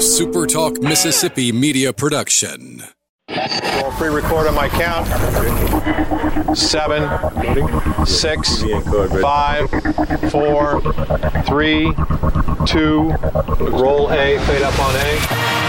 SuperTalk Mississippi media production. We'll pre-record on my count. Seven, six, five, four, three, two. Roll A, fade up on A.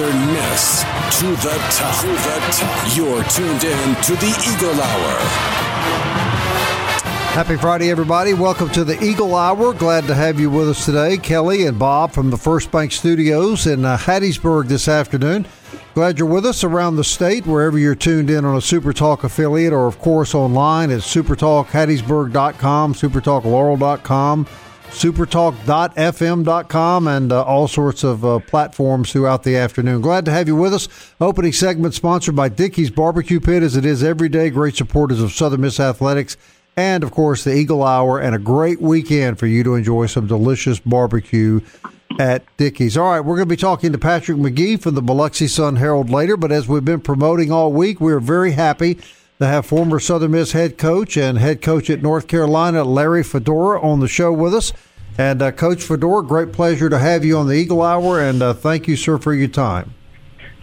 Miss to the top. To the top. You're tuned in to the Eagle Hour. Happy Friday, everybody. Welcome to the Eagle Hour. Glad to have you with us today. Kelly and Bob from the First Bank Studios in uh, Hattiesburg this afternoon. Glad you're with us around the state, wherever you're tuned in on a Super Talk affiliate or, of course, online at supertalkhattiesburg.com, supertalklaurel.com, supertalk.fm.com, and uh, all sorts of uh, platforms throughout the afternoon. Glad to have you with us. Opening segment sponsored by Dickey's Barbecue Pit, as it is every day. Great supporters of Southern Miss Athletics and, of course, the Eagle Hour, and a great weekend for you to enjoy some delicious barbecue at Dickey's. All right, we're going to be talking to Patrick McGee from the Biloxi Sun Herald later, but as we've been promoting all week, we are very happy to have former Southern Miss head coach and head coach at North Carolina, Larry Fedora, on the show with us. And uh, Coach Fedora, great pleasure to have you on the Eagle Hour, and uh, thank you, sir, for your time.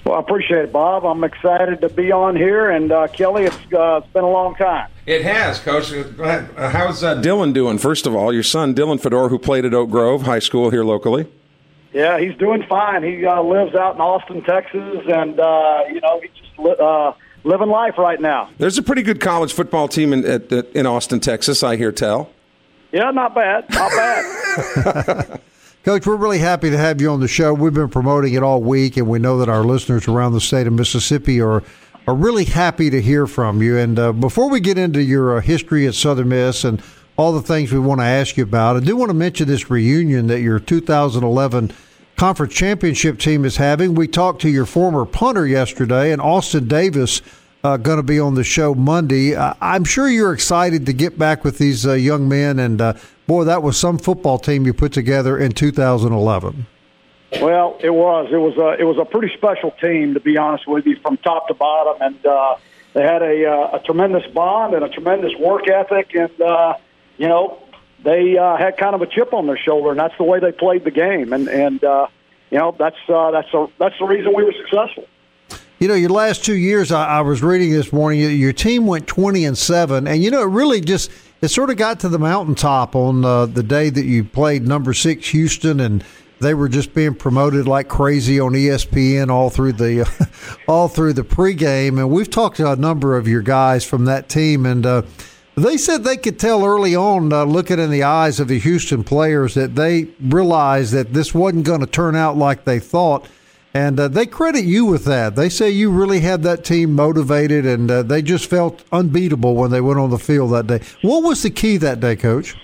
Well, I appreciate it, Bob. I'm excited to be on here, and uh, Kelly, it's, uh, it's been a long time. It has, Coach. Uh, How's uh, Dylan doing? First of all, your son Dylan Fedora, who played at Oak Grove High School here locally. Yeah, he's doing fine. He uh, lives out in Austin, Texas, and uh, you know he just li- uh, living life right now. There's a pretty good college football team in at, at, in Austin, Texas. I hear tell. Yeah, not bad, not bad. Coach, we're really happy to have you on the show. We've been promoting it all week, and we know that our listeners around the state of Mississippi are are really happy to hear from you. And uh, before we get into your uh, history at Southern Miss and all the things we want to ask you about, I do want to mention this reunion that your 2011 conference championship team is having. We talked to your former punter yesterday, and Austin Davis. Uh, going to be on the show Monday. Uh, I'm sure you're excited to get back with these uh, young men, and uh, boy, that was some football team you put together in 2011. Well, it was. It was a it was a pretty special team, to be honest with you, from top to bottom, and uh, they had a, uh, a tremendous bond and a tremendous work ethic, and uh, you know they uh, had kind of a chip on their shoulder, and that's the way they played the game, and and uh, you know that's uh, that's a, that's the reason we were successful. You know, your last two years, I, I was reading this morning. Your, team went twenty and seven, and you know, it really just it sort of got to the mountaintop on uh, the day that you played number six Houston, and they were just being promoted like crazy on ESPN all through the all through the pregame. And we've talked to a number of your guys from that team, and uh, they said they could tell early on, uh, looking in the eyes of the Houston players, that they realized that this wasn't going to turn out like they thought. And uh, they credit you with that. They say you really had that team motivated, and uh, they just felt unbeatable when they went on the field that day. What was the key that day, Coach?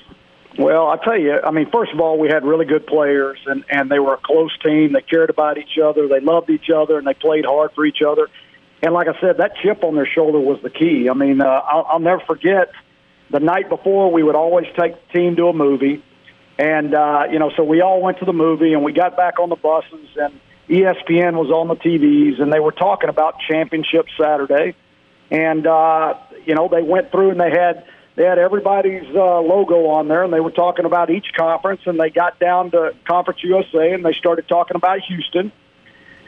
Well, I tell you, I mean, first of all, we had really good players, and and they were a close team. They cared about each other, they loved each other, and they played hard for each other. And like I said, that chip on their shoulder was the key. I mean, uh, I'll, I'll never forget the night before. We would always take the team to a movie, and uh, you know, so we all went to the movie, and we got back on the buses, and ESPN was on the TVs, and they were talking about Championship Saturday, and uh, you know, they went through and they had they had everybody's uh, logo on there, and they were talking about each conference, and they got down to Conference USA, and they started talking about Houston,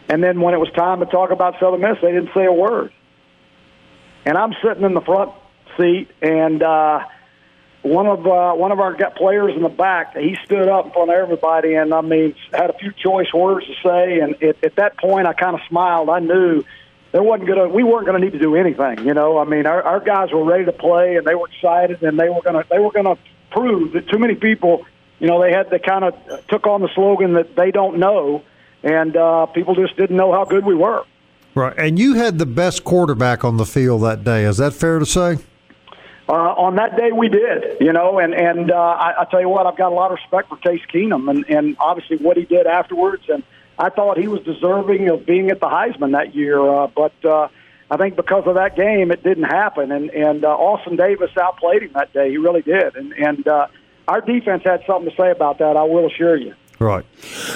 and then when it was time to talk about Southern Miss, they didn't say a word. And I'm sitting in the front seat, and uh, one of uh, one of our players in the back, he stood up in front of everybody, and I mean, had a few choice words to say. And at, at that point, I kind of smiled. I knew there wasn't gonna, we weren't gonna need to do anything. You know, I mean, our, our guys were ready to play, and they were excited, and they were gonna, they were gonna prove that too many people, you know, they had they kind of took on the slogan that they don't know, and uh, people just didn't know how good we were. Right, and you had the best quarterback on the field that day. Is that fair to say? Uh, on that day, we did, you know, and and uh, I, I tell you what, I've got a lot of respect for Case Keenum, and and obviously what he did afterwards, and I thought he was deserving of being at the Heisman that year, uh, but uh, I think because of that game, it didn't happen, and and uh, Austin Davis outplayed him that day. He really did, and and uh, our defense had something to say about that. I will assure you. Right,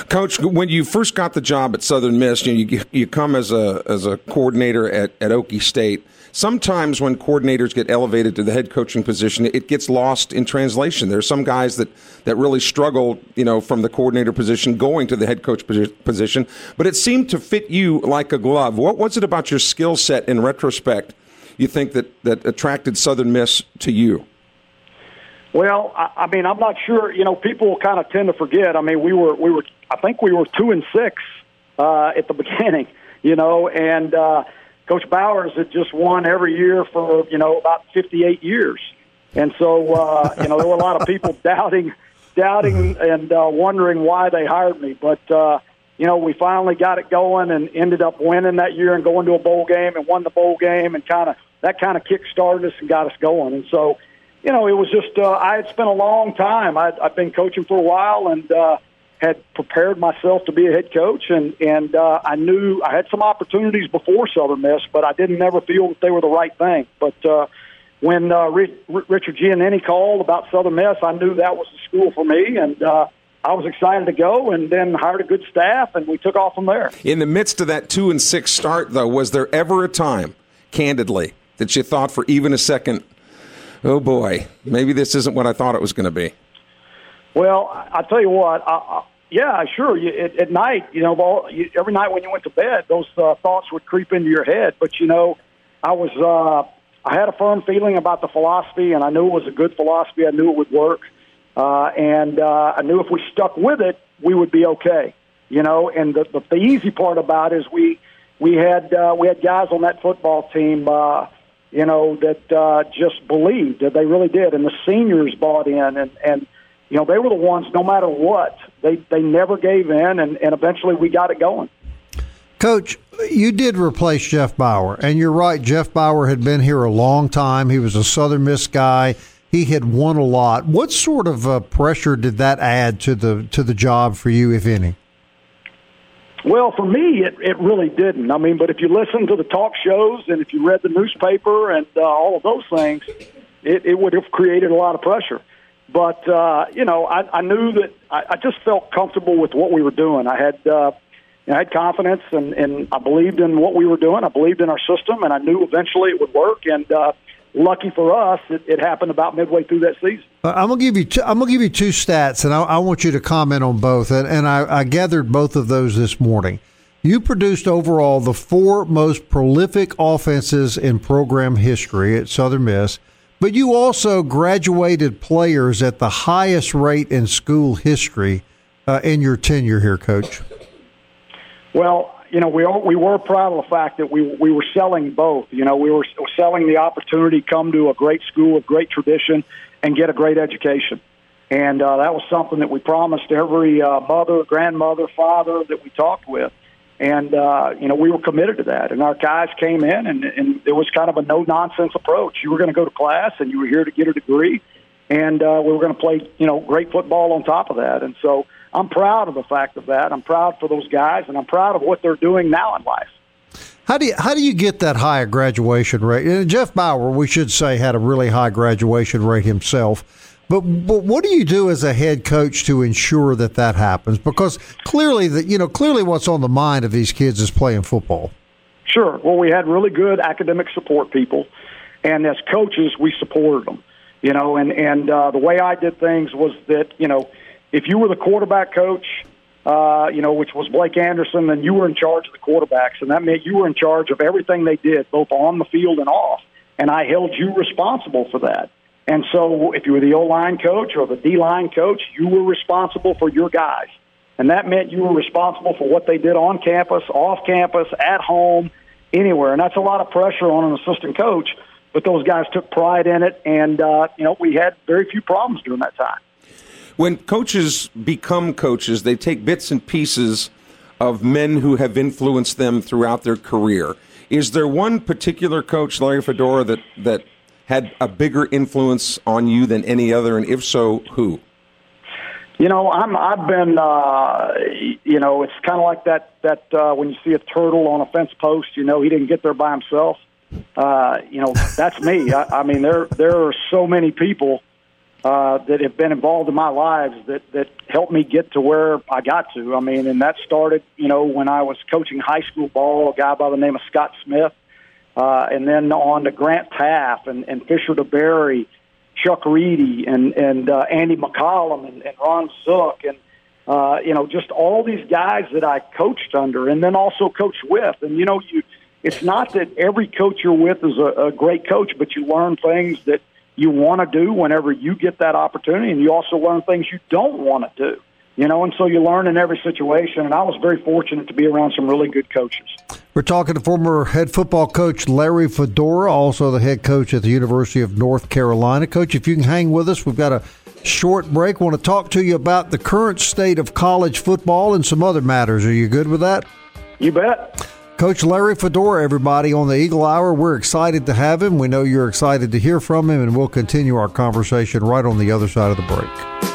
Coach. When you first got the job at Southern Miss, you you, you come as a as a coordinator at at Okie State. Sometimes when coordinators get elevated to the head coaching position, it gets lost in translation. There are some guys that that really struggle, you know, from the coordinator position going to the head coach position. But it seemed to fit you like a glove. What was it about your skill set in retrospect? You think that that attracted Southern Miss to you? Well, I, I mean, I'm not sure. You know, people kind of tend to forget. I mean, we were we were I think we were two and six uh, at the beginning. You know, and uh, Coach Bowers had just won every year for you know about 58 years, and so uh, you know there were a lot of people doubting, doubting and uh, wondering why they hired me. But uh, you know we finally got it going and ended up winning that year and going to a bowl game and won the bowl game and kind of that kind of kick started us and got us going. And so you know, it was just uh, I had spent a long time. I'd, I've been coaching for a while and uh, had prepared myself to be a head coach, and and uh, I knew I had some opportunities before Southern Miss, but I didn't ever feel that they were the right thing. But uh, when uh, Richard Giannini called about Southern Miss, I knew that was the school for me, and. Uh, I was excited to go, and then hired a good staff, and we took off from there. In the midst of that two and six start, though, was there ever a time, candidly, that you thought for even a second, oh boy, maybe this isn't what I thought it was going to be? Well, I tell you what, I, yeah, sure. You, at, at night, you know, all, you, every night when you went to bed, those uh, thoughts would creep into your head. But you know, I was, uh, I had a firm feeling about the philosophy, and I knew it was a good philosophy. I knew it would work, uh, and uh, I knew if we stuck with it, we would be okay. You know, and the the, the easy part about it is we we had uh, we had guys on that football team. Uh, you know, that uh, just believed that they really did, and the seniors bought in, and and you know they were the ones. No matter what, they they never gave in, and and eventually we got it going. Coach, you did replace Jeff Bower, and you're right. Jeff Bower had been here a long time. He was a Southern Miss guy. He had won a lot. What sort of uh, pressure did that add to the to the job for you, if any? Well, for me, it, it really didn't. I mean, but if you listen to the talk shows and if you read the newspaper and uh, all of those things, it, it would have created a lot of pressure. But, uh, you know, I, I knew that I, I just felt comfortable with what we were doing. I had, uh, I had confidence and, and I believed in what we were doing. I believed in our system and I knew eventually it would work. And, uh, lucky for us, it, it, happened about midway through that season. I'm gonna give you two, I'm gonna give you two stats, and I, I want you to comment on both. And, and I, I, gathered both of those this morning. You produced overall the four most prolific offenses in program history at Southern Miss, but you also graduated players at the highest rate in school history uh, in your tenure here, Coach. Well, you know, we all, we were proud of the fact that we we were selling both. You know, we were selling the opportunity to come to a great school with great tradition and get a great education. And uh, that was something that we promised every uh, mother, grandmother, father that we talked with. And, uh, you know, we were committed to that. And our guys came in, and, and it was kind of a no nonsense approach. You were going to go to class, and you were here to get a degree. And uh, we were going to play, you know, great football on top of that. And so, I'm proud of the fact of that. I'm proud for those guys, and I'm proud of what they're doing now in life. How do you how do you get that high graduation rate? And Jeff Bower, we should say, had a really high graduation rate himself. But, but what do you do as a head coach to ensure that that happens? Because clearly, that you know, clearly, what's on the mind of these kids is playing football. Sure. Well, we had really good academic support people, and as coaches, we supported them. You know, and and uh, the way I did things was that you know if you were the quarterback coach, uh, you know, which was Blake Anderson, then you were in charge of the quarterbacks, and that meant you were in charge of everything they did, both on the field and off. And I held you responsible for that. And so, if you were the O line coach or the D line coach, you were responsible for your guys. And that meant you were responsible for what they did on campus, off campus, at home, anywhere. And that's a lot of pressure on an assistant coach, but those guys took pride in it. And, uh, you know, we had very few problems during that time when coaches become coaches, they take bits and pieces of men who have influenced them throughout their career. Is there one particular coach, Larry Fedora, that that had a bigger influence on you than any other, and if so, who? You know, I'm I've been uh, you know, it's kind of like that that uh, when you see a turtle on a fence post, you know, he didn't get there by himself. Uh, you know, that's me. I, I mean, there there are so many people uh, that have been involved in my lives that that helped me get to where I got to. I mean, and that started, you know, when I was coaching high school ball. A guy by the name of Scott Smith, uh, and then on to Grant Teaff and, and Fisher DeBerry, Chuck Reedy, and and uh, Andy McCollum and, and Ron Zook, and uh, you know, just all these guys that I coached under, and then also coached with. And you know, you it's not that every coach you're with is a, a great coach, but you learn things that you want to do whenever you get that opportunity, and you also learn things you don't want to do. You know, and so you learn in every situation. And I was very fortunate to be around some really good coaches. We're talking to former head football coach Larry Fedora, also the head coach at the University of North Carolina. Coach, if you can hang with us, we've got a short break. want to talk to you about the current state of college football and some other matters. Are you good with that? You bet. Coach Larry Fedora, everybody on the Eagle Hour. We're excited to have him. We know you're excited to hear from him, and we'll continue our conversation right on the other side of the break.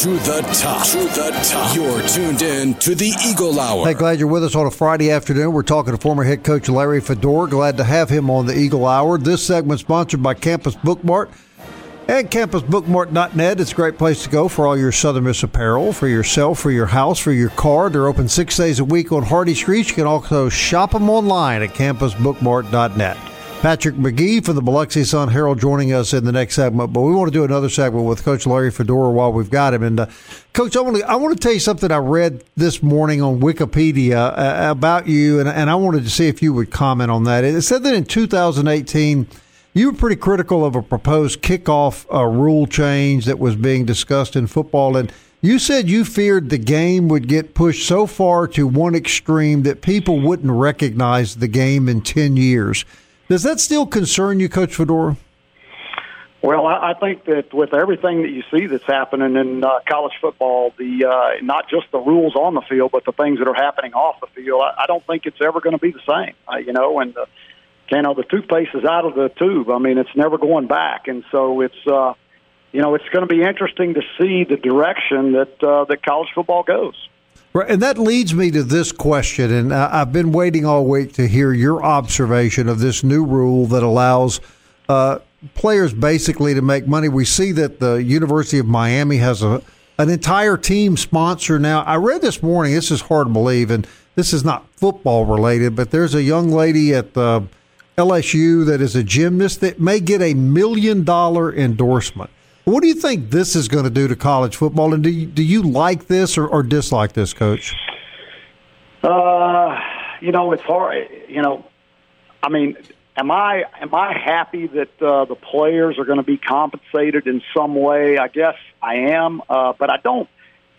To the top. To the top. You're tuned in to the Eagle Hour. Hey, glad you're with us on a Friday afternoon. We're talking to former head coach Larry Fedora. Glad to have him on the Eagle Hour. This segment sponsored by Campus Bookmart and campusbookmart.net. It's a great place to go for all your Southern Miss apparel, for yourself, for your house, for your car. They're open six days a week on Hardy Street. You can also shop them online at campusbookmart.net. Patrick McGee from the Biloxi Sun Herald joining us in the next segment, but we want to do another segment with Coach Larry Fedora while we've got him. And uh, Coach, I want to I want to tell you something I read this morning on Wikipedia uh, about you, and, and I wanted to see if you would comment on that. It said that in 2018 you were pretty critical of a proposed kickoff uh, rule change that was being discussed in football, and you said you feared the game would get pushed so far to one extreme that people wouldn't recognize the game in 10 years. Does that still concern you, Coach Fedora? Well, I, think that with everything that you see that's happening in uh, college football, the uh, not just the rules on the field, but the things that are happening off the field, I, I don't think it's ever going to be the same. Uh, you know, and the, you know the toothpaste is out of the tube. I mean, it's never going back, and so it's uh, you know it's going to be interesting to see the direction that uh, that college football goes. Right, and that leads me to this question, and I've been waiting all week to hear your observation of this new rule that allows uh, players basically to make money. We see that the University of Miami has a an entire team sponsor now. I read this morning. This is hard to believe, and this is not football related, but there's a young lady at the LSU that is a gymnast that may get a million dollar endorsement. What do you think this is going to do to college football? And do you, do you like this or, or dislike this, Coach? Uh, you know, it's hard. You know, I mean, am I am I happy that uh, the players are going to be compensated in some way? I guess I am, uh, but I don't.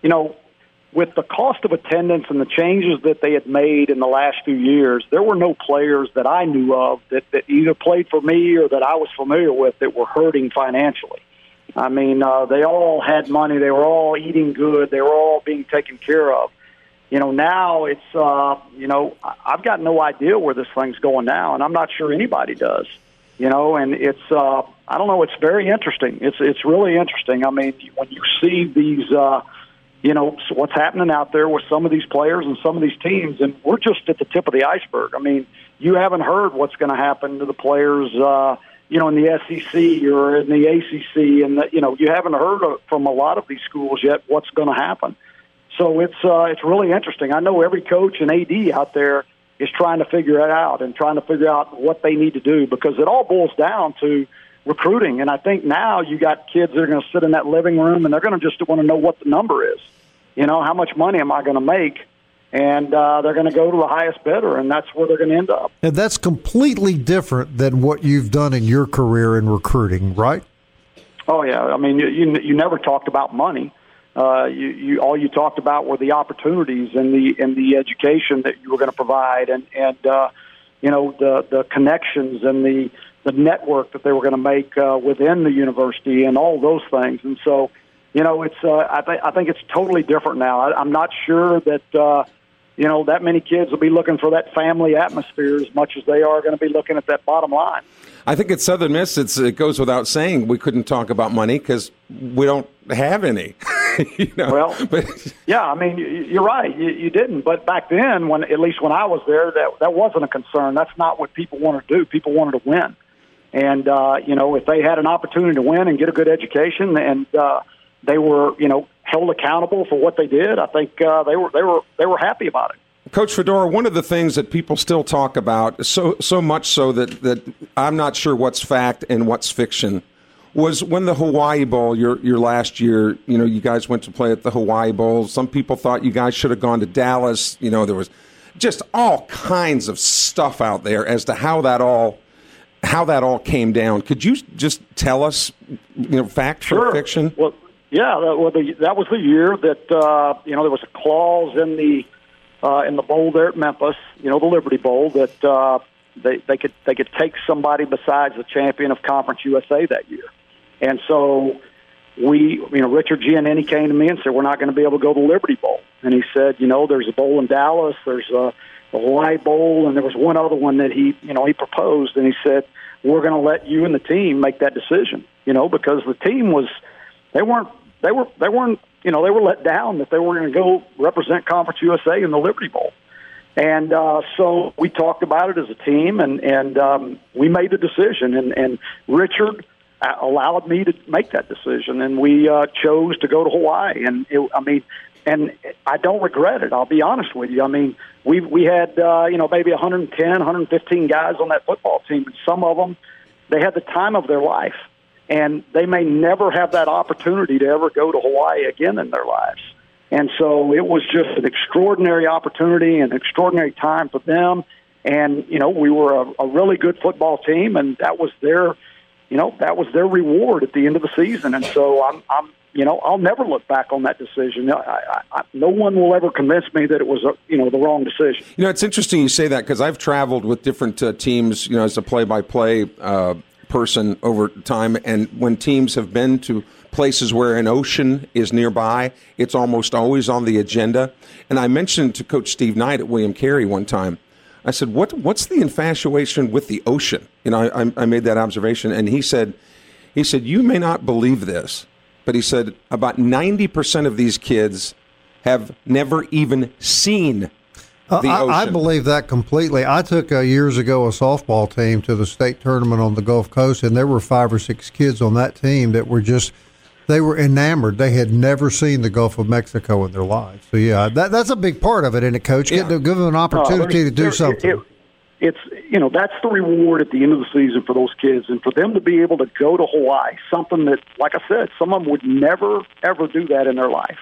You know, with the cost of attendance and the changes that they had made in the last few years, there were no players that I knew of that, that either played for me or that I was familiar with that were hurting financially. I mean, uh, they all had money. They were all eating good. They were all being taken care of. You know, now it's, uh, you know, I've got no idea where this thing's going now, and I'm not sure anybody does. You know, and it's, uh, I don't know, it's very interesting. It's, it's really interesting. I mean, when you see these, uh, you know, what's happening out there with some of these players and some of these teams, and we're just at the tip of the iceberg. I mean, you haven't heard what's going to happen to the players, uh, you know, in the SEC or in the ACC, and the, you know, you haven't heard of, from a lot of these schools yet what's going to happen. So it's uh, it's really interesting. I know every coach and AD out there is trying to figure it out and trying to figure out what they need to do because it all boils down to recruiting. And I think now you got kids that are going to sit in that living room and they're going to just want to know what the number is. You know, how much money am I going to make? And uh, they're going to go to the highest bidder, and that's where they're going to end up. And that's completely different than what you've done in your career in recruiting, right? Oh yeah, I mean, you you, you never talked about money. uh, you, you all you talked about were the opportunities and the and the education that you were going to provide, and and uh, you know the the connections and the the network that they were going to make uh, within the university and all those things. And so, you know, it's uh, I think I think it's totally different now. I, I'm not sure that. Uh, you know that many kids will be looking for that family atmosphere as much as they are going to be looking at that bottom line. I think at Southern Miss, it's, it goes without saying we couldn't talk about money because we don't have any. you know? Well, but, yeah, I mean, you're right. You, you didn't, but back then, when at least when I was there, that that wasn't a concern. That's not what people wanted to do. People wanted to win, and uh, you know, if they had an opportunity to win and get a good education, and uh, they were, you know, held accountable for what they did, I think uh, they were they were they were happy about it. Coach Fedora, one of the things that people still talk about, so so much so that, that I'm not sure what's fact and what's fiction, was when the Hawaii Bowl, your your last year, you know, you guys went to play at the Hawaii Bowl. Some people thought you guys should have gone to Dallas. You know, there was just all kinds of stuff out there as to how that all how that all came down. Could you just tell us, you know, fact sure. or fiction? Well, yeah, that, well, the, that was the year that uh, you know there was a clause in the uh, in the bowl there at Memphis, you know, the Liberty Bowl, that uh, they they could they could take somebody besides the champion of Conference USA that year, and so we, you know, Richard Giannini came to me and said we're not going to be able to go to Liberty Bowl, and he said, you know, there's a bowl in Dallas, there's a the Hawaii Bowl, and there was one other one that he, you know, he proposed, and he said we're going to let you and the team make that decision, you know, because the team was they weren't they were they weren't you know, they were let down that they were going to go represent Conference USA in the Liberty Bowl. And uh, so we talked about it as a team, and and um, we made the decision. And, and Richard uh, allowed me to make that decision, and we uh, chose to go to Hawaii. And it, I mean, and I don't regret it. I'll be honest with you. I mean, we we had uh, you know maybe 110, 115 guys on that football team, and some of them they had the time of their life and they may never have that opportunity to ever go to Hawaii again in their lives. And so it was just an extraordinary opportunity, an extraordinary time for them. And you know, we were a, a really good football team, and that was their, you know, that was their reward at the end of the season. And so I'm, I'm, you know, I'll never look back on that decision. I, I, I, no one will ever convince me that it was, a, you know, the wrong decision. You know, it's interesting you say that because I've traveled with different uh, teams, you know, as a play-by-play uh, person over time. And when teams have been to places where an ocean is nearby, it's almost always on the agenda. And I mentioned to Coach Steve Knight at William Carey one time, I said, what, What's the infatuation with the ocean? You know, I, I made that observation. And he said, he said, You may not believe this, but he said, about 90% of these kids have never even seen uh, I, I, believe that completely. I took uh, years ago a softball team to the state tournament on the Gulf Coast, and there were five or six kids on that team that were just they were enamored. They had never seen the Gulf of Mexico in their lives. So yeah, that, that's a big part of it, and it, coach? Get yeah. to give them an opportunity to do something. It, it's you know that's the reward at the end of the season for those kids, and for them to be able to go to Hawaii, something that, like I said, some of them would never ever do that in their life.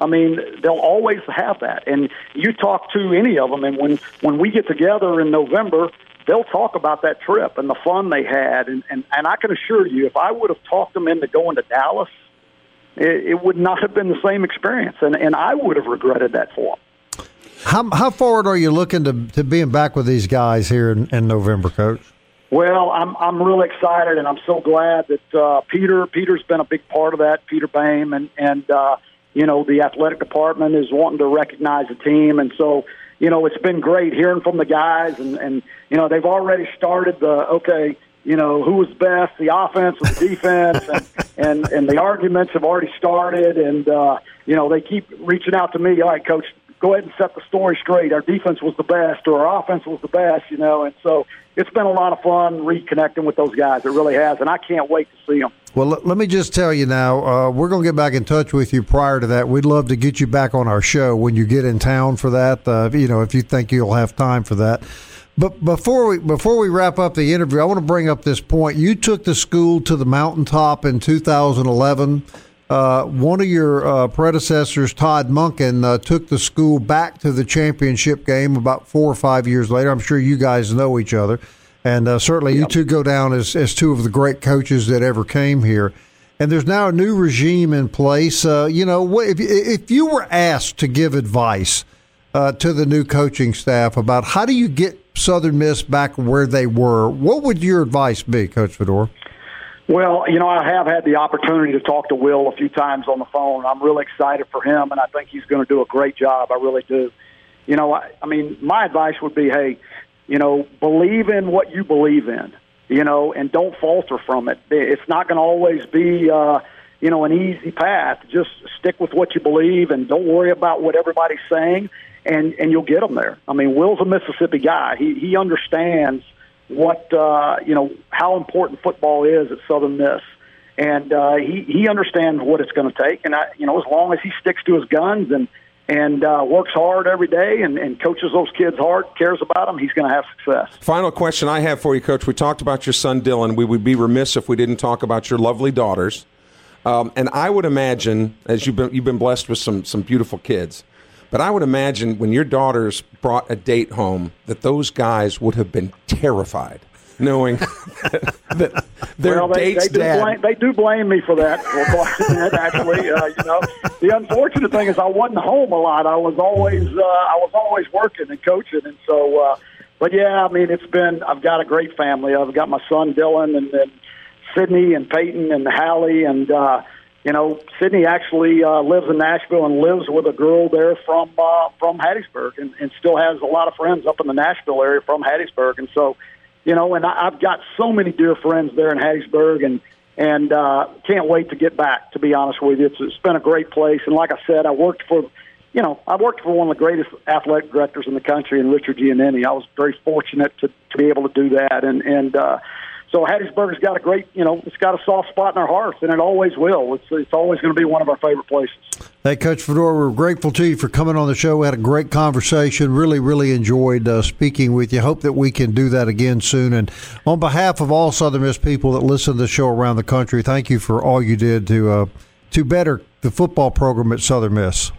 I mean, they'll always have that. And you talk to any of them, and when when we get together in November, they'll talk about that trip and the fun they had. And and, and I can assure you, if I would have talked them into going to Dallas, it, it would not have been the same experience, and and I would have regretted that for them. How how forward are you looking to to being back with these guys here in, in November, Coach? Well, I'm I'm really excited, and I'm so glad that uh, Peter Peter's been a big part of that. Peter Boehm and and. Uh, you know, the athletic department is wanting to recognize the team. And so, you know, it's been great hearing from the guys and, and, you know, they've already started the, okay, you know, who was best, the offense or the defense, and, and, and the arguments have already started. And, uh, you know, they keep reaching out to me, all right, coach, go ahead and set the story straight. Our defense was the best or our offense was the best, you know, and so it's been a lot of fun reconnecting with those guys. It really has, and I can't wait to see them. Well, let me just tell you now, uh, we're going to get back in touch with you prior to that. We'd love to get you back on our show when you get in town for that. Uh, you know, if you think you'll have time for that. But before we before we wrap up the interview, I want to bring up this point. You took the school to the mountaintop in 2011. Uh, one of your uh, predecessors, Todd Monken, uh, took the school back to the championship game about four or five years later. I'm sure you guys know each other. And uh, certainly, yep. you two go down as, as two of the great coaches that ever came here. and there's now a new regime in place. Uh, you know, if if you were asked to give advice uh, to the new coaching staff about how do you get Southern Miss back where they were, what would your advice be, Coach Fedora? Well, you know, I have had the opportunity to talk to Will a few times on the phone. I'm really excited for him, and I think he's going to do a great job. I really do. You know, I, I mean, my advice would be, hey, you know, believe in what you believe in, you know, and don't falter from it. It's not going to always be, uh, you know, an easy path. Just stick with what you believe and don't worry about what everybody's saying, and and you'll get them there. I mean, Will's a Mississippi guy. He he understands what uh, you know how important football is at Southern Miss, and uh, he he understands what it's going to take. And I, you know, as long as he sticks to his guns and and uh, works hard every day and, and coaches those kids hard, cares about them, he's going to have success. Final question I have for you, Coach. We talked about your son Dylan. We would be remiss if we didn't talk about your lovely daughters. Um, and I would imagine, as you've been, you've been blessed with some some beautiful kids, but I would imagine when your daughters brought a date home, that those guys would have been terrified knowing that their well, they, date's they do dad. Blame, they do blame me for that. Actually, uh, you know, the unfortunate thing is I wasn't home a lot. I was always uh, I was always working and coaching, and so. Uh, but yeah, I mean, it's been. I've got a great family. I've got my son Dylan, and then Sydney and Peyton and Hallie, and uh, you know, Sydney actually uh, lives in Nashville and lives with a girl there from uh, from Hattiesburg, and, and still has a lot of friends up in the Nashville area from Hattiesburg, and so you know, and I, I've got so many dear friends there in Hattiesburg, and and uh, can't wait to get back. To be honest with you, it's, it's been a great place, and like I said, I worked for, you know, I worked for one of the greatest athletic directors in the country, in Richard Giannini. I was very fortunate to to be able to do that, and and. uh so Hattiesburg's got a great, you know, it's got a soft spot in our hearts, and it always will. It's it's always going to be one of our favorite places. Hey, Coach Fedora, we're grateful to you for coming on the show. We had a great conversation. Really, really enjoyed uh, speaking with you. Hope that we can do that again soon. And on behalf of all Southern Miss people that listen to the show around the country, thank you for all you did to uh, to better the football program at Southern Miss.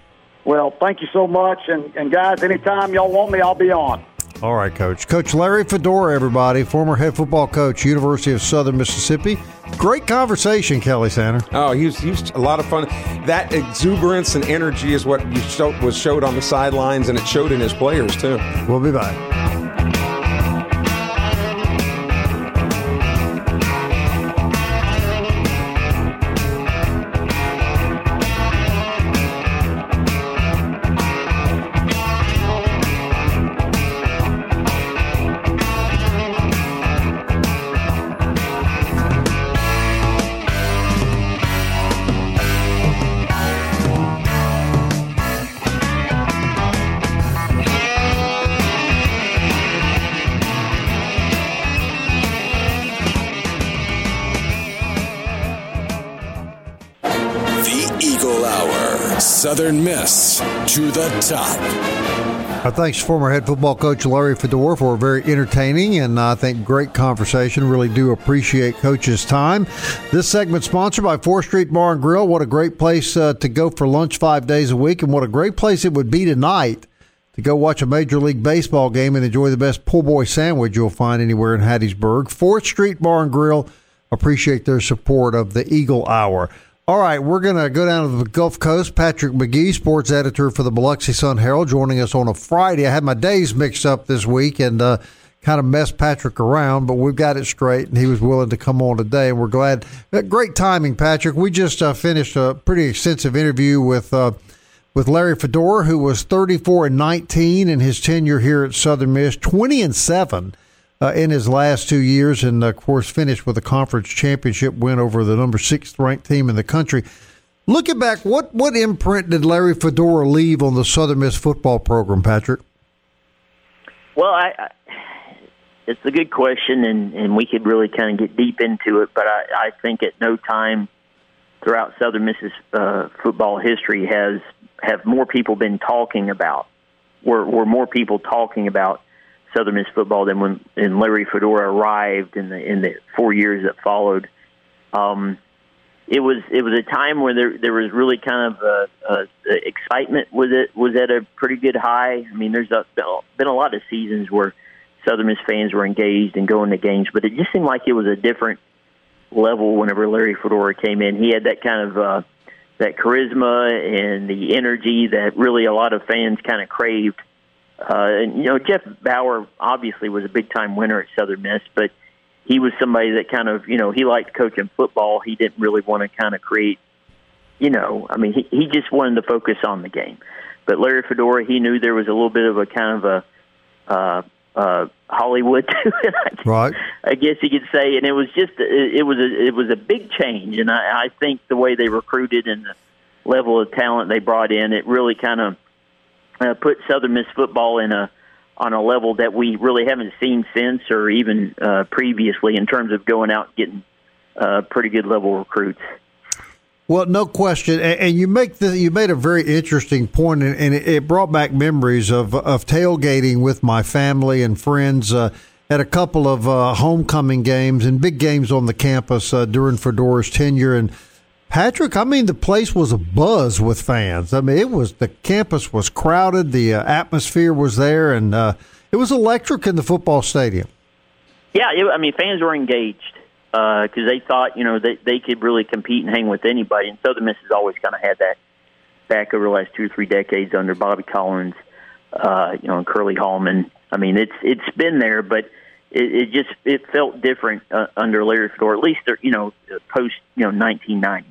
Well, thank you so much, and, and guys, anytime y'all want me, I'll be on. All right, Coach. Coach Larry Fedora, everybody, former head football coach, University of Southern Mississippi. Great conversation, Kelly Sander. Oh, he was, he was a lot of fun. That exuberance and energy is what you show, was showed on the sidelines, and it showed in his players too. We'll be back. Southern Miss to the top. Thanks former head football coach Larry Fedora for a very entertaining and I think great conversation. Really do appreciate Coach's time. This segment sponsored by 4th Street Bar and Grill. What a great place uh, to go for lunch five days a week, and what a great place it would be tonight to go watch a Major League Baseball game and enjoy the best po' boy sandwich you'll find anywhere in Hattiesburg. 4th Street Bar and Grill. Appreciate their support of the Eagle Hour. All right, we're going to go down to the Gulf Coast. Patrick McGee, sports editor for the Biloxi Sun Herald, joining us on a Friday. I had my days mixed up this week and uh, kind of messed Patrick around, but we've got it straight, and he was willing to come on today, and we're glad. Uh, Great timing, Patrick. We just uh, finished a pretty extensive interview with uh, with Larry Fedora, who was 34 and 19 in his tenure here at Southern Miss, 20 and seven uh, in his last two years, and of course finished with a conference championship win over the number six ranked team in the country. Looking back, what what imprint did Larry Fedora leave on the Southern Miss football program, Patrick? Well, I, I it's a good question, and and we could really kind of get deep into it. But I, I think at no time throughout Southern Miss's uh, football history has have more people been talking about were were more people talking about Southern Miss football than when, when Larry Fedora arrived in the in the four years that followed. Um, it was it was a time where there there was really kind of a, a, a excitement was it was at a pretty good high. I mean, there's a, been a lot of seasons where Southern Miss fans were engaged and going to games, but it just seemed like it was a different level whenever Larry Fedora came in. He had that kind of uh, that charisma and the energy that really a lot of fans kind of craved. Uh, and you know, Jeff Bower obviously was a big time winner at Southern Miss, but he was somebody that kind of you know he liked coaching football. He didn't really want to kind of create, you know, I mean he he just wanted to focus on the game. But Larry Fedora, he knew there was a little bit of a kind of a uh, uh, Hollywood to it. Right. I guess you could say, and it was just it, it was a, it was a big change, and I, I think the way they recruited and the level of talent they brought in, it really kind of uh, put Southern Miss football in a on a level that we really haven't seen since or even uh, previously in terms of going out and getting uh, pretty good level recruits. Well, no question, and you make the, you made a very interesting point, and it brought back memories of of tailgating with my family and friends uh, at a couple of uh, homecoming games and big games on the campus uh, during Fedora's tenure. And Patrick, I mean, the place was a buzz with fans. I mean, it was the campus was crowded, the uh, atmosphere was there, and uh, it was electric in the football stadium. Yeah, it, I mean, fans were engaged because uh, they thought you know they they could really compete and hang with anybody. And Southern Miss has always kind of had that back over the last two or three decades under Bobby Collins, uh, you know, and Curly Hallman. I mean, it's it's been there, but it, it just it felt different uh, under Larry Fedora, at least you know post you know 1990,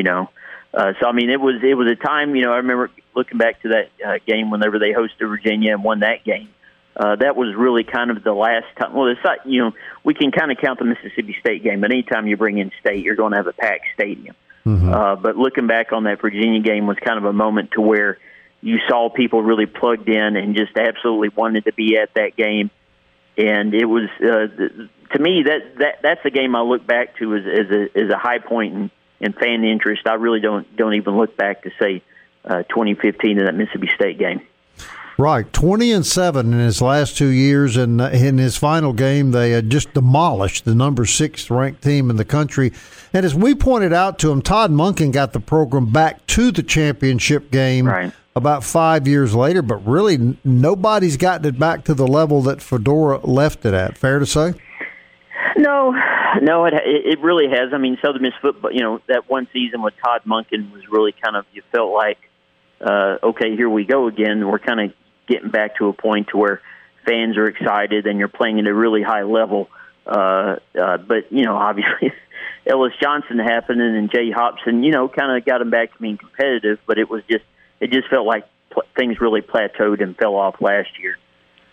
you know. Uh, so I mean, it was it was a time. You know, I remember looking back to that uh, game whenever they hosted Virginia and won that game uh, that was really kind of the last time. Well, it's not, you know, we can kind of count the Mississippi State game, but anytime you bring in state, you're going to have a packed stadium. Mm-hmm. Uh, but looking back on that Virginia game was kind of a moment to where you saw people really plugged in and just absolutely wanted to be at that game. And it was, uh, to me, that, that that's the game I look back to as, as, a, as a high point in, in fan interest. I really don't don't even look back to say uh, 2015 in that Mississippi State game. Right, twenty and seven in his last two years, and uh, in his final game, they had just demolished the number six ranked team in the country. And as we pointed out to him, Todd Monken got the program back to the championship game right. about five years later, but really nobody's gotten it back to the level that Fedora left it at. Fair to say? No, no, it it really has. I mean, Southern Miss football. You know, that one season with Todd Monken was really kind of you felt like, uh, okay, here we go again. We're kind of getting back to a point to where fans are excited and you're playing at a really high level. Uh, uh, but you know, obviously, Ellis Johnson happening and Jay Hopson, you know, kind of got them back to being competitive. But it was just, it just felt like pl- things really plateaued and fell off last year.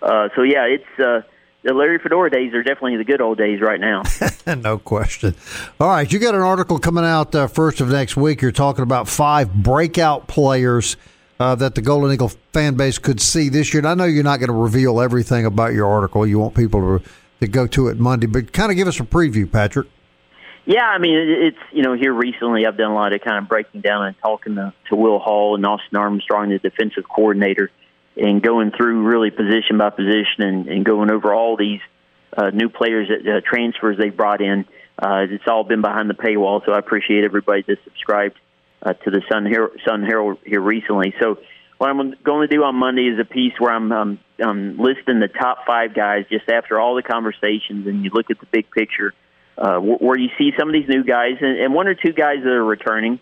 Uh, so yeah, it's uh, the Larry Fedora days are definitely the good old days right now. no question. All right, you got an article coming out uh, first of next week. You're talking about five breakout players uh, that the Golden Eagle fan base could see this year. And I know you're not going to reveal everything about your article. You want people to to go to it Monday, but kind of give us a preview, Patrick. Yeah, I mean, it's you know here recently I've done a lot of kind of breaking down and talking to, to Will Hall and Austin Armstrong, the defensive coordinator, and going through really position by position and, and going over all these uh, new players that uh, transfers they brought in. Uh, it's all been behind the paywall, so I appreciate everybody that subscribed uh, to the Sun Herald, Sun Herald here recently. So what I'm going to do on Monday is a piece where I'm um, um, listing the top five guys just after all the conversations, and you look at the big picture uh, where you see some of these new guys and, and one or two guys that are returning,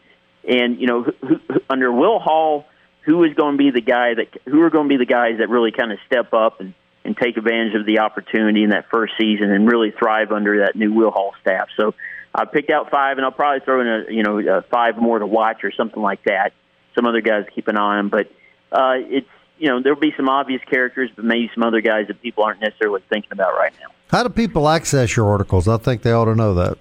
and you know who, who, under Will Hall, who is going to be the guy that who are going to be the guys that really kind of step up and and take advantage of the opportunity in that first season and really thrive under that new Will Hall staff. So I picked out five, and I'll probably throw in a you know uh, five more to watch or something like that. Some other guys keep an eye on, but uh, it's you know there'll be some obvious characters, but maybe some other guys that people aren't necessarily thinking about right now. How do people access your articles? I think they ought to know that.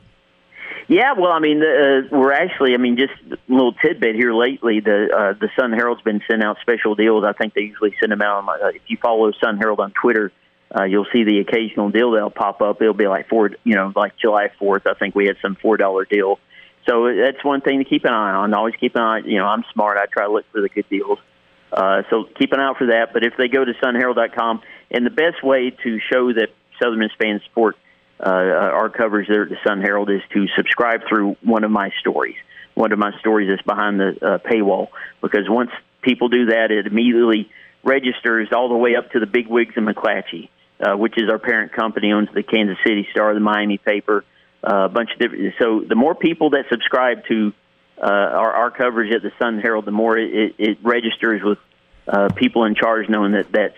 Yeah, well, I mean, uh, we're actually, I mean, just a little tidbit here lately. The uh, the Sun Herald's been sending out special deals. I think they usually send them out. On, uh, if you follow Sun Herald on Twitter, uh, you'll see the occasional deal that'll pop up. It'll be like four, you know, like July Fourth. I think we had some four dollar deal. So that's one thing to keep an eye on. Always keep an eye. You know, I'm smart. I try to look for the good deals. Uh, so keep an eye out for that. But if they go to sunherald.com, and the best way to show that Southern fans support uh, our coverage there at the Sun Herald is to subscribe through one of my stories. One of my stories is behind the uh, paywall because once people do that, it immediately registers all the way up to the big wigs in McClatchy uh, which is our parent company, owns the Kansas City Star, the Miami paper, uh, a bunch of different. So the more people that subscribe to uh, our, our coverage at the Sun Herald, the more it, it registers with uh, people in charge, knowing that that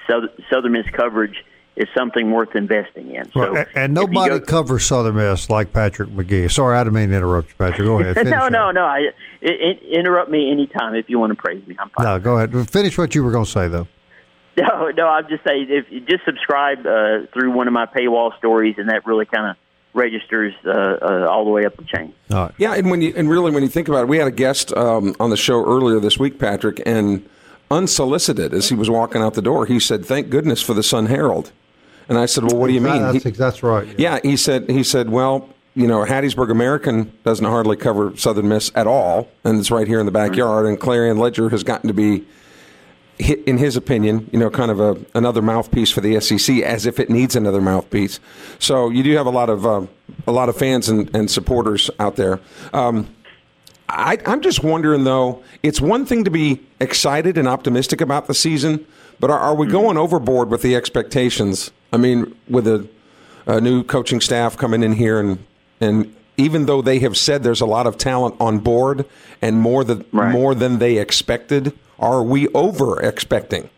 Southern Miss coverage is something worth investing in. So well, and nobody go, covers Southern Miss like Patrick McGee. Sorry, I didn't mean to interrupt you, Patrick. Go ahead. no, no, no. I, it, it, interrupt me anytime if you want to praise me. I'm fine. No, go ahead. Finish what you were going to say, though. No, no. I'm just saying if you just subscribe uh, through one of my paywall stories, and that really kind of registers uh, uh, all the way up the chain. Yeah, and when you and really when you think about it, we had a guest um, on the show earlier this week, Patrick, and unsolicited as he was walking out the door, he said, "Thank goodness for the Sun Herald." And I said, "Well, what do you mean?" That's, he, that's right. Yeah. yeah, he said. He said, "Well, you know, Hattiesburg American doesn't hardly cover Southern Miss at all, and it's right here in the backyard. And Clarion Ledger has gotten to be, in his opinion, you know, kind of a another mouthpiece for the SEC, as if it needs another mouthpiece. So you do have a lot of uh, a lot of fans and, and supporters out there." Um, I, I'm just wondering, though, it's one thing to be excited and optimistic about the season, but are, are we going overboard with the expectations? I mean, with a, a new coaching staff coming in here, and and even though they have said there's a lot of talent on board and more than right. more than they expected, are we over expecting?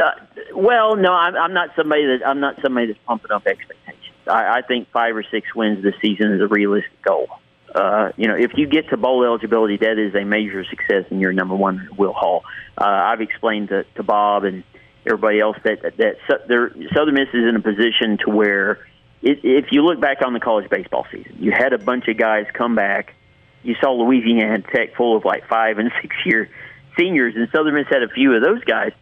Uh, well, no, I'm, I'm not somebody that I'm not somebody that's pumping up expectations. I, I think five or six wins this season is a realistic goal. Uh, you know, if you get to bowl eligibility, that is a major success, and you're number one, Will Hall. Uh, I've explained to, to Bob and everybody else that that, that there, Southern Miss is in a position to where, it, if you look back on the college baseball season, you had a bunch of guys come back. You saw Louisiana Tech full of like five and six year seniors, and Southern Miss had a few of those guys.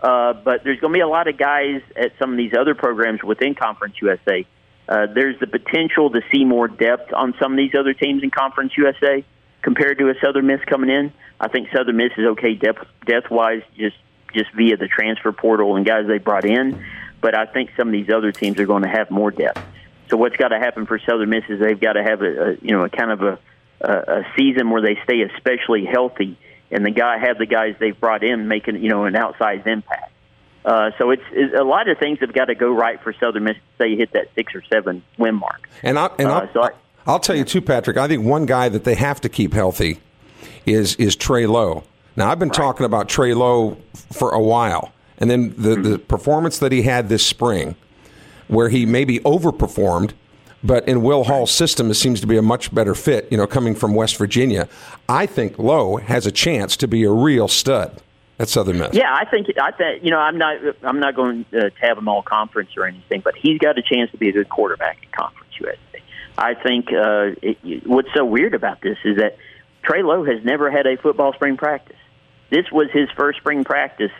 Uh, but there's going to be a lot of guys at some of these other programs within Conference USA uh, there's the potential to see more depth on some of these other teams in Conference USA compared to a Southern Miss coming in. I think Southern Miss is okay depth depth wise, just just via the transfer portal and guys they brought in. But I think some of these other teams are going to have more depth. So what's got to happen for Southern Miss is they've got to have a, a you know a kind of a, a a season where they stay especially healthy, and the guy have the guys they've brought in making you know an outsized impact. Uh, so it's, it's, a lot of things have got to go right for Southern Miss to say you hit that six or seven win mark. And, I, and uh, so I, I'll tell you too, Patrick. I think one guy that they have to keep healthy is is Trey Lowe. Now I've been right. talking about Trey Lowe for a while, and then the mm-hmm. the performance that he had this spring, where he maybe overperformed, but in Will Hall's system, it seems to be a much better fit. You know, coming from West Virginia, I think Lowe has a chance to be a real stud at Southern Miss. Yeah, I think I think you know I'm not I'm not going to have him all conference or anything, but he's got a chance to be a good quarterback in Conference USA. I think uh, it, what's so weird about this is that Trey Lowe has never had a football spring practice. This was his first spring practice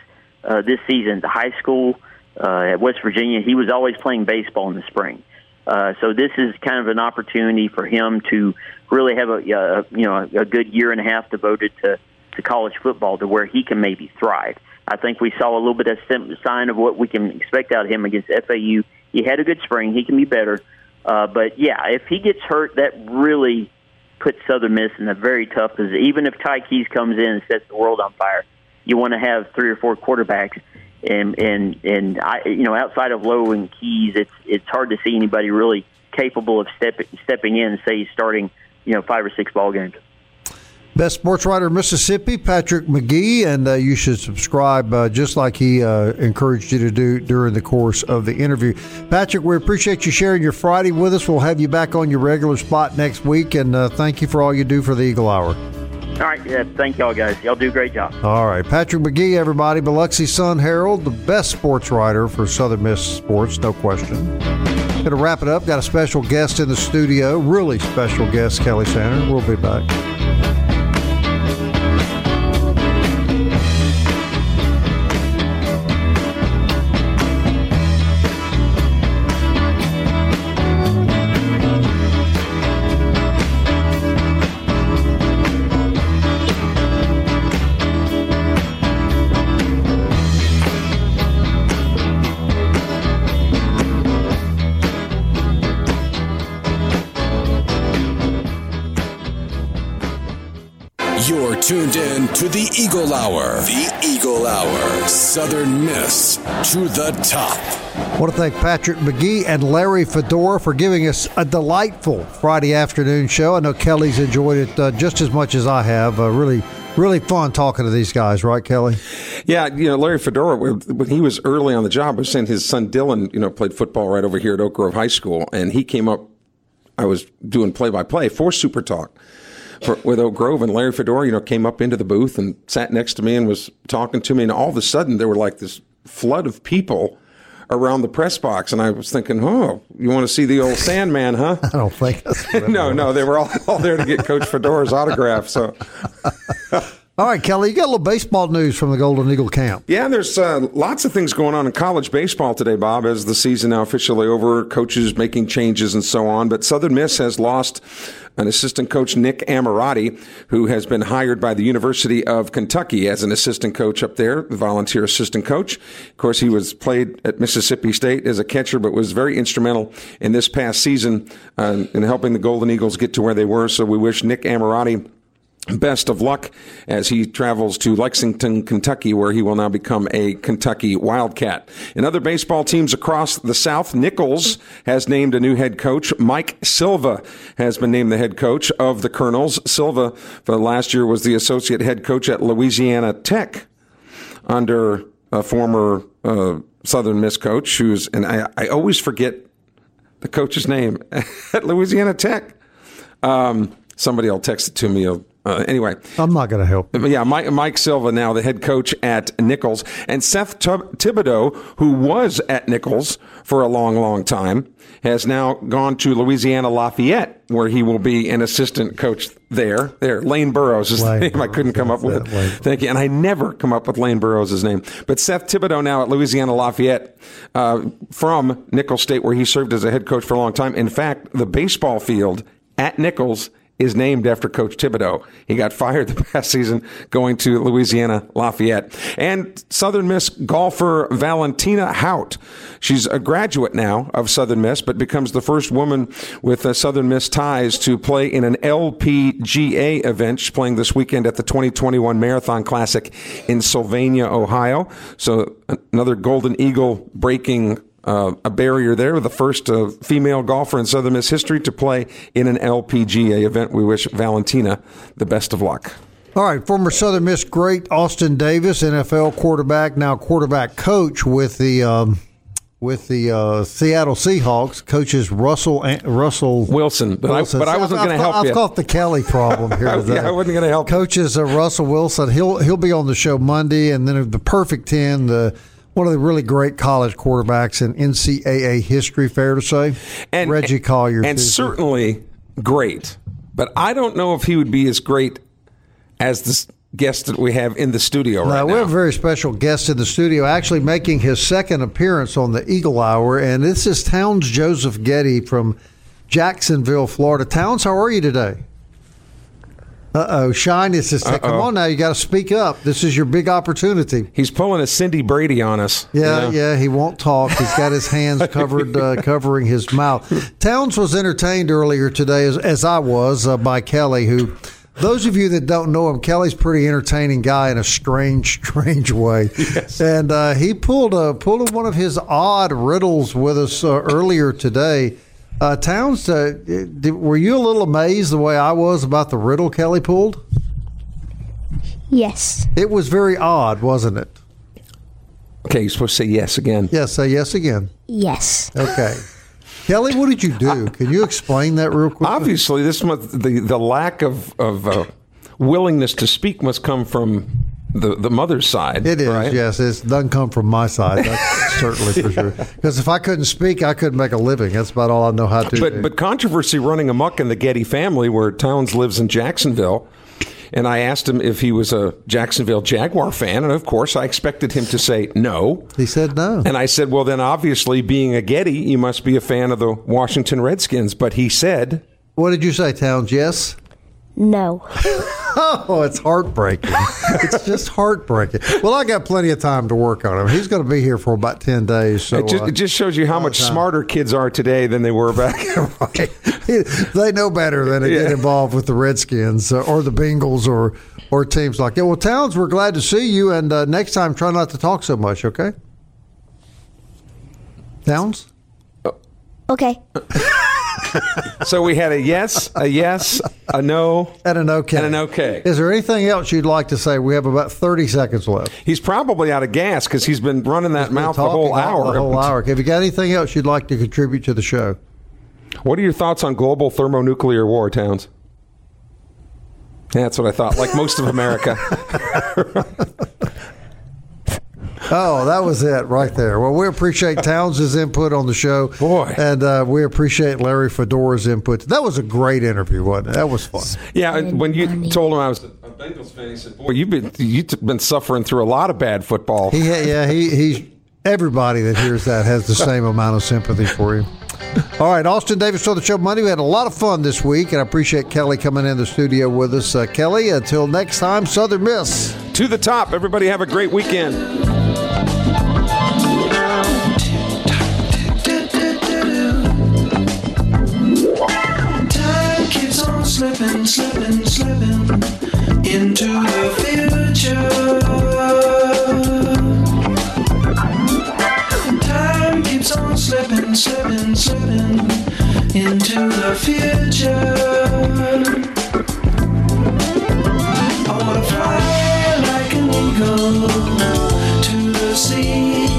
uh, this season. The high school uh, at West Virginia, he was always playing baseball in the spring. Uh, so this is kind of an opportunity for him to really have a uh, you know a good year and a half devoted to to college football to where he can maybe thrive. I think we saw a little bit of sign of what we can expect out of him against FAU. He had a good spring. He can be better. Uh, but yeah, if he gets hurt, that really puts Southern Miss in a very tough position. Even if Ty Keyes comes in and sets the world on fire, you want to have three or four quarterbacks. And and and I, you know, outside of Lowe and Keyes, it's it's hard to see anybody really capable of stepping stepping in, say, starting you know five or six ball games. Best sports writer in Mississippi, Patrick Magee, and uh, you should subscribe uh, just like he uh, encouraged you to do during the course of the interview. Patrick, we appreciate you sharing your Friday with us. We'll have you back on your regular spot next week, and uh, thank you for all you do for the Eagle Hour. All right, yeah, thank y'all guys. Y'all do a great job. All right, Patrick Magee, everybody, Biloxi Sun Herald, the best sports writer for Southern Miss sports, no question. Going to wrap it up. Got a special guest in the studio, really special guest, Kelly Sander. We'll be back. To the Eagle Hour. The Eagle Hour. Southern Miss to the top. I want to thank Patrick Magee and Larry Fedora for giving us a delightful Friday afternoon show. I know Kelly's enjoyed it uh, just as much as I have. Uh, really, really fun talking to these guys, right, Kelly? Yeah, you know, Larry Fedora, when he was early on the job, I was saying his son Dylan, you know, played football right over here at Oak Grove High School, and he came up. I was doing play by play for Super Talk for, with Oak Grove, and Larry Fedora, you know, came up into the booth and sat next to me and was talking to me, and all of a sudden there were like this flood of people around the press box, and I was thinking, oh, you want to see the old Sandman, huh? I don't think. So. No, no, they were all, all there to get Coach Fedora's autograph. So, all right, Kelly, you got a little baseball news from the Golden Eagle camp. Yeah, there's uh, lots of things going on in college baseball today, Bob, as the season now officially over, coaches making changes and so on. But Southern Miss has lost an assistant coach, Nick Ammirati, who has been hired by the University of Kentucky as an assistant coach up there, the volunteer assistant coach. Of course, he was played at Mississippi State as a catcher, but was very instrumental in this past season uh, in helping the Golden Eagles get to where they were. So we wish Nick Ammirati best of luck as he travels to Lexington, Kentucky, where he will now become a Kentucky Wildcat. In other baseball teams across the South, Nicholls has named a new head coach. Mike Silva has been named the head coach of the Colonels. Silva, for last year, was the associate head coach at Louisiana Tech under a former uh, Southern Miss coach, who's, and I, I always forget the coach's name at Louisiana Tech. Um, somebody will text it to me. Uh, anyway, I'm not going to help. Yeah, Mike, Mike, Silva now the head coach at Nicholls, and Seth Thibodeaux, who was at Nicholls for a long, long time, has now gone to Louisiana Lafayette, where he will be an assistant coach there. There, Lane Burroughs is Lane the name Burroughs, I couldn't come up with. It. Thank you, and I never come up with Lane Burroughs' name. But Seth Thibodeaux now at Louisiana Lafayette uh, from Nicholls State, where he served as a head coach for a long time. In fact, the baseball field at Nicholls is named after Coach Thibodeaux. He got fired the past season going to Louisiana Lafayette. And Southern Miss golfer Valentina Haut. She's a graduate now of Southern Miss, but becomes the first woman with uh, Southern Miss ties to play in an LPGA event. She's playing this weekend at the 2021 Marathon Classic in Sylvania, Ohio. So another Golden Eagle breaking uh, a barrier there. The first uh, female golfer in Southern Miss history to play in an LPGA event. We wish Valentina the best of luck. All right, former Southern Miss great Austin Davis, NFL quarterback, now quarterback coach with the um, with the uh, Seattle Seahawks. Coaches Russell Russell Wilson, but Wilson. I, but I wasn't going to help I've you. Caught the Kelly problem here today. yeah, I wasn't going to help. Coaches uh, Russell Wilson. He'll he'll be on the show Monday, and then the perfect ten. The one of the really great college quarterbacks in NCAA history, fair to say. And Reggie Collier, and certainly great. But I don't know if he would be as great as this guest that we have in the studio right now. We have a very special guest in the studio, actually making his second appearance on the Eagle Hour, and this is Towns Joseph Getty from Jacksonville, Florida. Towns, how are you today? Uh oh, Shine is just come on now, you got to speak up. This is your big opportunity. He's pulling a Cindy Brady on us. Yeah, you know? yeah, he won't talk. He's got his hands covered, uh, covering his mouth. Towns was entertained earlier today, as, as I was, uh, by Kelly, who. Those of you that don't know him, Kelly's pretty entertaining guy in a strange, strange way. Yes. And uh, he pulled a pulled one of his odd riddles with us uh, earlier today uh, Towns, uh, did, were you a little amazed the way I was about the riddle Kelly pulled? Yes. It was very odd, wasn't it? Okay, you're supposed to say yes again. Yes, say yes again. Yes. Okay. Kelly, what did you do? Can you explain that real quick? Obviously, this must, the the lack of of uh, willingness to speak must come from the the mother's side. It is, right? yes. It doesn't come from my side. That's certainly for sure. Because if I couldn't speak, I couldn't make a living. That's about all I know how to. But do. but controversy running amok in the Getty family, where Towns lives in Jacksonville. And I asked him if he was a Jacksonville Jaguar fan, and of course, I expected him to say no. He said no. And I said, "Well, then obviously, being a Getty, you must be a fan of the Washington Redskins." But he said, "What did you say, Towns? Yes." No. oh, it's heartbreaking. it's just heartbreaking. Well, I got plenty of time to work on him. He's going to be here for about 10 days. So, it, just, uh, it just shows you how much smarter kids are today than they were back. they know better than to yeah. get involved with the Redskins uh, or the Bengals or or teams like that. Well, Towns, we're glad to see you, and uh, next time try not to talk so much, okay? Towns. Okay. So we had a yes, a yes, a no, and an okay. And an okay. Is there anything else you'd like to say? We have about 30 seconds left. He's probably out of gas because he's been running that mouth the whole hour. The whole hour. Have you got anything else you'd like to contribute to the show? What are your thoughts on global thermonuclear war, Towns? Yeah, that's what I thought. Like most of America. Oh, that was it right there. Well, we appreciate Towns' input on the show. Boy. And uh, we appreciate Larry Fedora's input. That was a great interview, wasn't it? That was fun. Yeah, when you told him I was a Bengals fan, he said, "Boy, you've been you've been suffering through a lot of bad football." He, yeah, he, he's everybody that hears that has the same amount of sympathy for you. All right, Austin Davis on the show Monday. We had a lot of fun this week, and I appreciate Kelly coming in the studio with us. Uh, Kelly, until next time, Southern Miss. To the top. Everybody have a great weekend. Slipping, slipping, slipping into the future. Time keeps on slipping, slipping, slipping into the future. I wanna fly like an eagle to the sea.